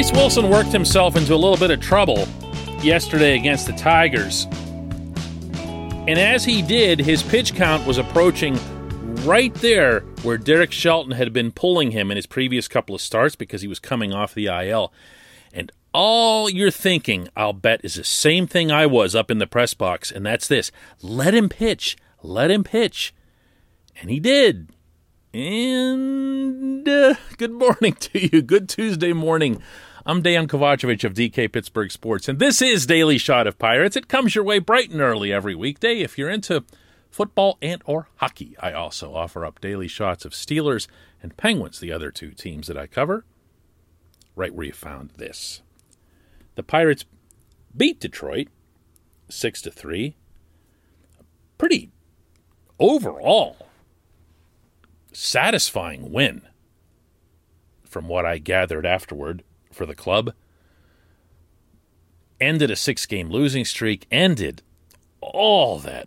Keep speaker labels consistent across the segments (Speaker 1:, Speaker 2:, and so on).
Speaker 1: Bryce Wilson worked himself into a little bit of trouble yesterday against the Tigers. And as he did, his pitch count was approaching right there where Derek Shelton had been pulling him in his previous couple of starts because he was coming off the IL. And all you're thinking, I'll bet, is the same thing I was up in the press box, and that's this let him pitch, let him pitch. And he did. And uh, good morning to you. Good Tuesday morning. I'm Dan Kovacevic of DK Pittsburgh Sports, and this is Daily Shot of Pirates. It comes your way bright and early every weekday. If you're into football and or hockey, I also offer up daily shots of Steelers and Penguins, the other two teams that I cover. Right where you found this. The Pirates beat Detroit 6 to 3. Pretty overall satisfying win from what I gathered afterward for the club. Ended a six game losing streak, ended all that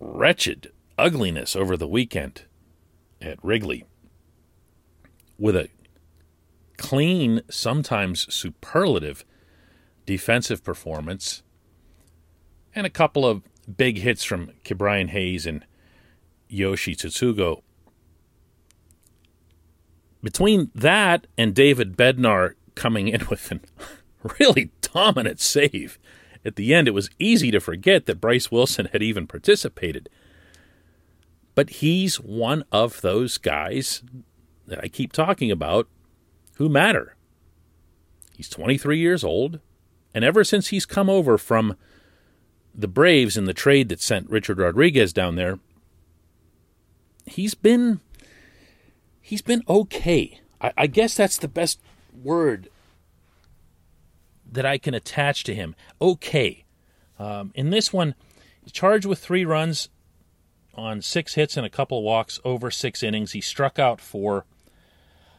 Speaker 1: wretched ugliness over the weekend at Wrigley with a clean, sometimes superlative defensive performance and a couple of big hits from Ke'Bryan Hayes and Yoshi Tsutsugo. Between that and David Bednar coming in with a really dominant save, at the end it was easy to forget that Bryce Wilson had even participated. But he's one of those guys that I keep talking about who matter. He's 23 years old, and ever since he's come over from the Braves in the trade that sent Richard Rodriguez down there, he's been he's been okay. I, I guess that's the best word that I can attach to him. Okay. Um, in this one, charged with three runs on six hits and a couple walks over six innings. He struck out four.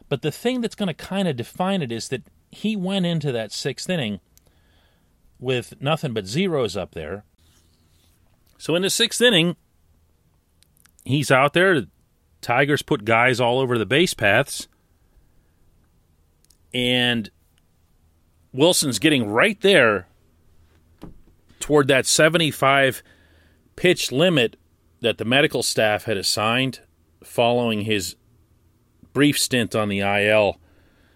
Speaker 1: But the thing that's going to kind of define it is that he went into that sixth inning with nothing but zeros up there. So in the sixth inning, he's out there. Tigers put guys all over the base paths. And Wilson's getting right there toward that 75 pitch limit that the medical staff had assigned following his brief stint on the IL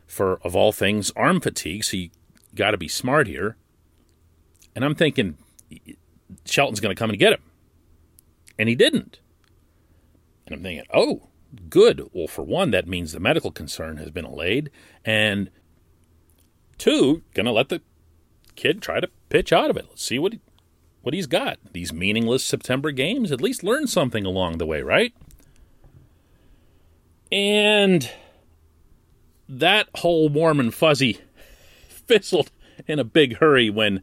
Speaker 1: for, of all things, arm fatigue. So you got to be smart here. And I'm thinking Shelton's going to come and get him. And he didn't. And I'm thinking, oh, good. Well, for one, that means the medical concern has been allayed. And two, to let the kid try to pitch out of it. Let's see what he, what he's got. These meaningless September games, at least learn something along the way, right? And that whole warm and fuzzy fizzled in a big hurry when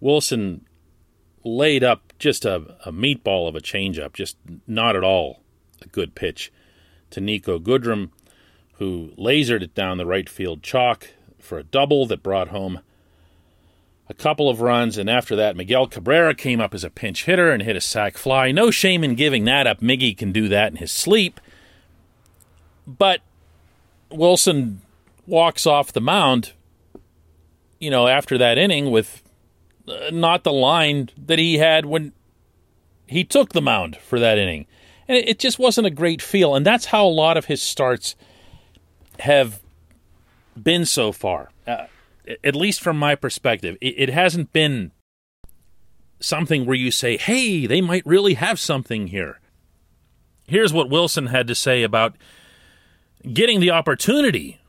Speaker 1: Wilson laid up just a, a meatball of a changeup, just not at all a good pitch to Niko Goodrum, who lasered it down the right field chalk for a double that brought home a couple of runs. And after that, Miguel Cabrera came up as a pinch hitter and hit a sac fly. No shame in giving that up. Miggy can do that in his sleep. But Wilson walks off the mound, you know, after that inning with not the line that he had when he took the mound for that inning. And it, just wasn't a great feel. And that's how a lot of his starts have been so far, uh, at least from my perspective. It, it hasn't been something where you say, hey, they might really have something here. Here's what Wilson had to say about getting the opportunity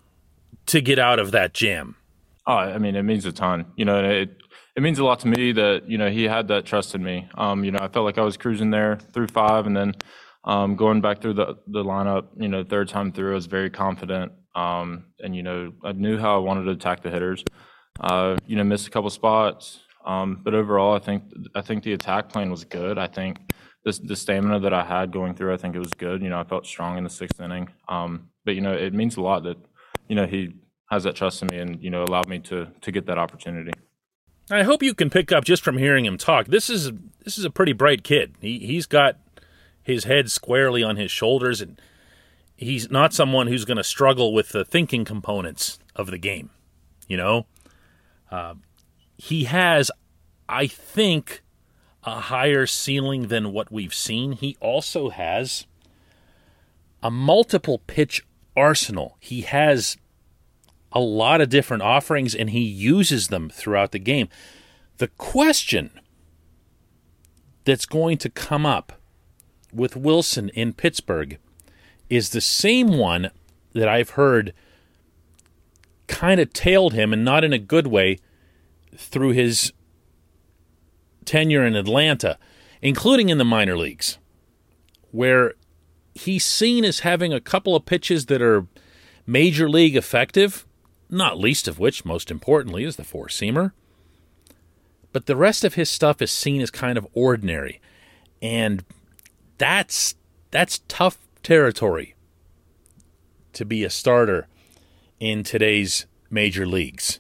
Speaker 1: to get out of that jam.
Speaker 2: Oh, I mean, it means a ton. You know, it it means a lot to me that you know he had that trust in me. Um, you know, I felt like I was cruising there through five, and then um, going back through the the lineup. You know, third time through, I was very confident, um, and you know, I knew how I wanted to attack the hitters. Uh, you know, missed a couple spots, um, but overall, I think I think the attack plan was good. I think the the stamina that I had going through, I think it was good. You know, I felt strong in the sixth inning. Um, but you know, it means a lot that you know he has that trust in me, and you know, allowed me to to get that opportunity.
Speaker 1: I hope you can pick up just from hearing him talk. This is this is a pretty bright kid. He he's got his head squarely on his shoulders, and he's not someone who's going to struggle with the thinking components of the game. You know, uh, he has, I think, a higher ceiling than what we've seen. He also has a multiple pitch arsenal. He has a lot of different offerings and he uses them throughout the game. The question that's going to come up with Wilson in Pittsburgh is the same one that I've heard kind of tailed him, and not in a good way, through his tenure in Atlanta, including in the minor leagues, where he's seen as having a couple of pitches that are major league effective, not least of which, most importantly, is the four seamer. But the rest of his stuff is seen as kind of ordinary. And that's that's tough territory to be a starter in today's major leagues.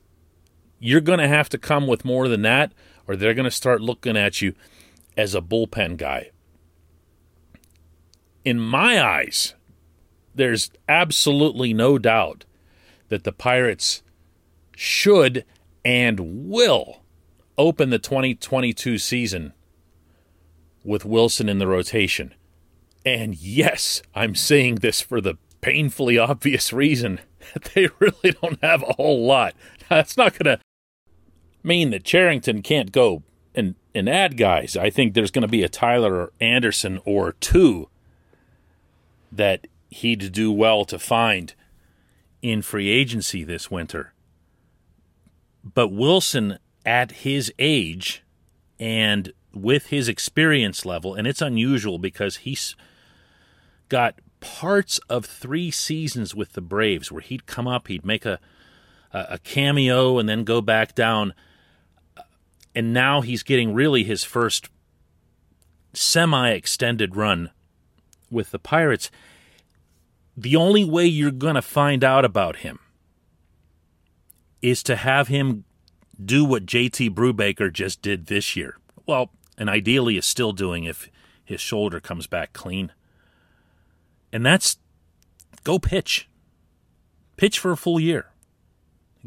Speaker 1: You're going to have to come with more than that, or they're going to start looking at you as a bullpen guy. In my eyes, there's absolutely no doubt that the Pirates should and will open the 2022 season with Wilson in the rotation. And yes, I'm saying this for the painfully obvious reason that they really don't have a whole lot. That's not going to mean that Cherington can't go and, and add guys. I think there's going to be a Tyler or Anderson or two that he'd do well to find in free agency this winter. But Wilson, at his age and with his experience level, and it's unusual because he's got parts of three seasons with the Braves where he'd come up, he'd make a a cameo, and then go back down. And now he's getting really his first semi extended run with the Pirates. The only way you're going to find out about him is to have him do what JT Brubaker just did this year. Well, and ideally is still doing if his shoulder comes back clean. And that's go pitch. Pitch for a full year.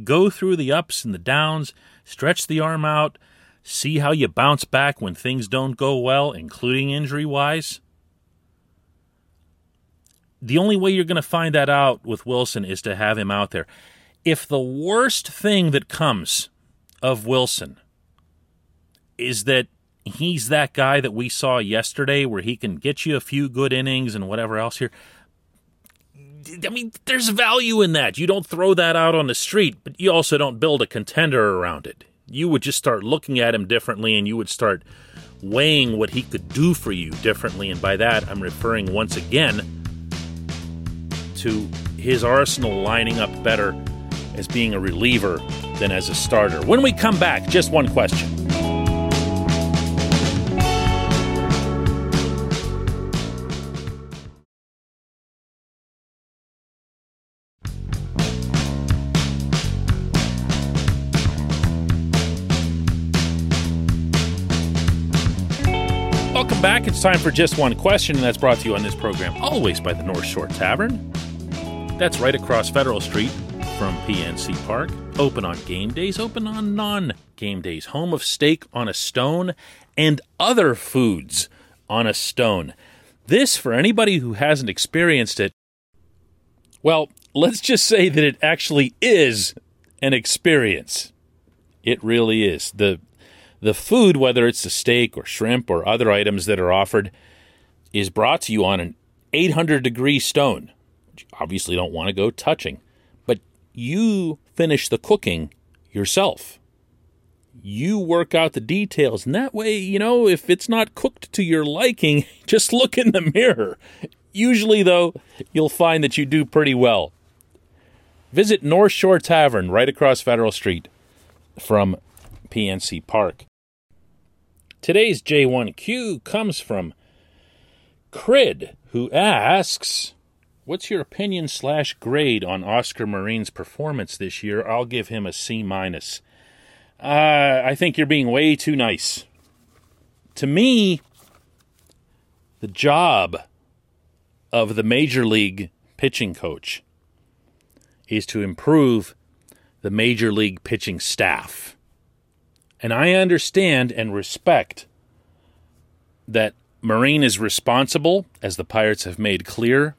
Speaker 1: Go through the ups and the downs, stretch the arm out, see how you bounce back when things don't go well, including injury wise. The only way you're going to find that out with Wilson is to have him out there. If the worst thing that comes of Wilson is that he's that guy that we saw yesterday where he can get you a few good innings and whatever else here. I mean, there's value in that. You don't throw that out on the street, but you also don't build a contender around it. You would just start looking at him differently and you would start weighing what he could do for you differently. And by that, I'm referring once again to his arsenal lining up better as being a reliever than as a starter. When we come back, just one question. Welcome back. It's time for just one question, and that's brought to you on this program always by the North Shore Tavern. That's right across Federal Street from PNC Park. Open on game days, open on non game days. Home of steak on a stone and other foods on a stone. This, for anybody who hasn't experienced it, well, let's just say that it actually is an experience. It really is. The the food, whether it's the steak or shrimp or other items that are offered, is brought to you on an 800 degree stone, obviously don't want to go touching But you finish the cooking yourself. You work out the details, and that way, you know, if it's not cooked to your liking, just look in the mirror. Usually, though, you'll find that you do pretty well. Visit North Shore Tavern right across Federal Street from PNC Park. Today's J1Q comes from Crid, who asks What's your opinion slash grade on Oscar Marin's performance this year? I'll give him a C minus. Uh, I think you're being way too nice. To me, the job of the major league pitching coach is to improve the major league pitching staff. And I understand and respect that Marine is responsible, as the Pirates have made clear,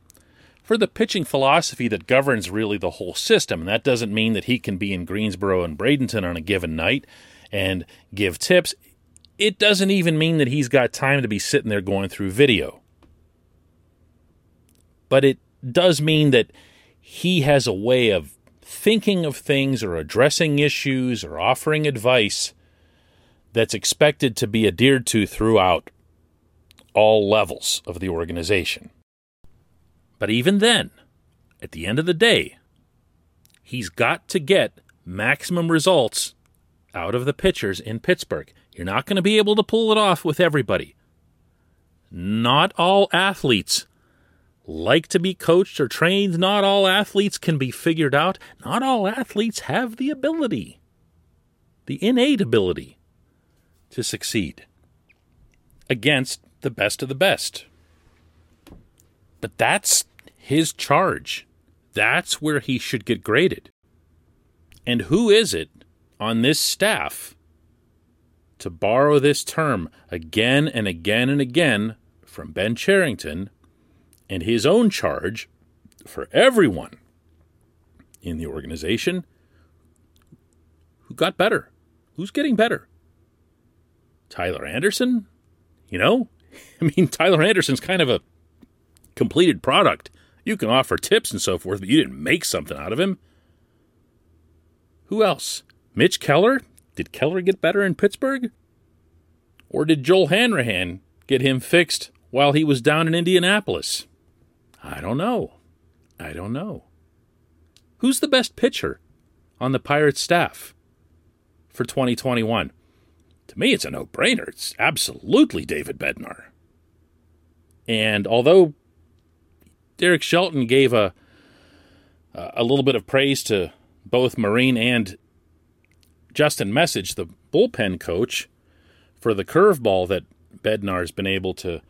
Speaker 1: for the pitching philosophy that governs really the whole system. And that doesn't mean that he can be in Greensboro and Bradenton on a given night and give tips. It doesn't even mean that he's got time to be sitting there going through video. But it does mean that he has a way of thinking of things or addressing issues or offering advice that's expected to be adhered to throughout all levels of the organization. But even then, at the end of the day, he's got to get maximum results out of the pitchers in Pittsburgh. You're not going to be able to pull it off with everybody. Not all athletes like to be coached or trained. Not all athletes can be figured out. Not all athletes have the ability, the innate ability to succeed against the best of the best. But that's his charge. That's where he should get graded. And who is it on this staff, to borrow this term again and again and again from Ben Cherington and his own charge for everyone in the organization who got better? Who's getting better? Tyler Anderson? You know, I mean, Tyler Anderson's kind of a completed product. You can offer tips and so forth, but you didn't make something out of him. Who else? Mitch Keller? Did Keller get better in Pittsburgh? Or did Joel Hanrahan get him fixed while he was down in Indianapolis? I don't know. I don't know. Who's the best pitcher on the Pirates staff for 2021? To me, it's a no brainer. It's absolutely David Bednar. And although Derek Shelton gave a a little bit of praise to both Marin and Justin Meccage, the bullpen coach, for the curveball that Bednar's been able to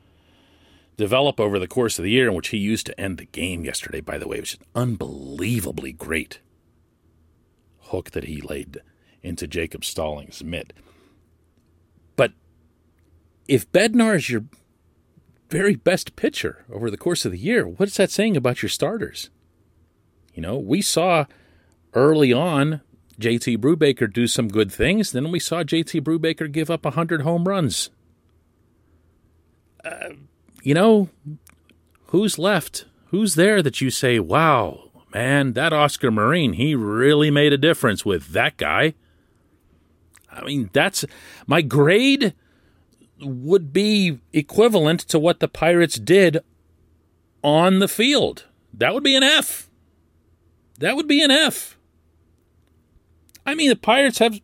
Speaker 1: develop over the course of the year, in which he used to end the game yesterday, by the way, which is unbelievably great hook that he laid into Jacob Stallings' mitt. But if Bednar is your very best pitcher over the course of the year. What's that saying about your starters? You know, we saw early on JT Brubaker do some good things. Then we saw JT Brubaker give up 100 home runs. Uh, you know, who's left? Who's there that you say, wow, man, that Oscar Marin, he really made a difference with that guy? I mean, that's my grade would be equivalent to what the Pirates did on the field. That would be an F. That would be an F. I mean, the Pirates have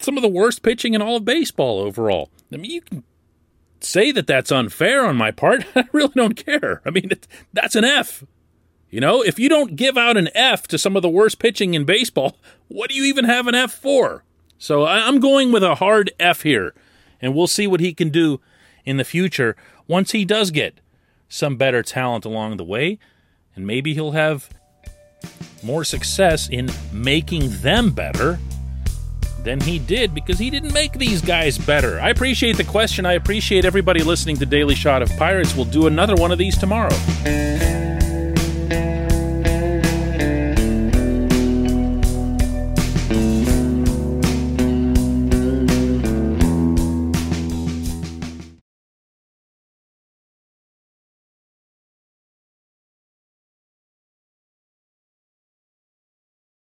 Speaker 1: some of the worst pitching in all of baseball overall. I mean, you can say that that's unfair on my part. I really don't care. I mean, that's an F. You know, if you don't give out an F to some of the worst pitching in baseball, what do you even have an F for? So I'm going with a hard F here and we'll see what he can do in the future once he does get some better talent along the way, and maybe he'll have more success in making them better than he did because he didn't make these guys better. I appreciate the question. I appreciate everybody listening to Daily Shot of Pirates. We'll do another one of these tomorrow.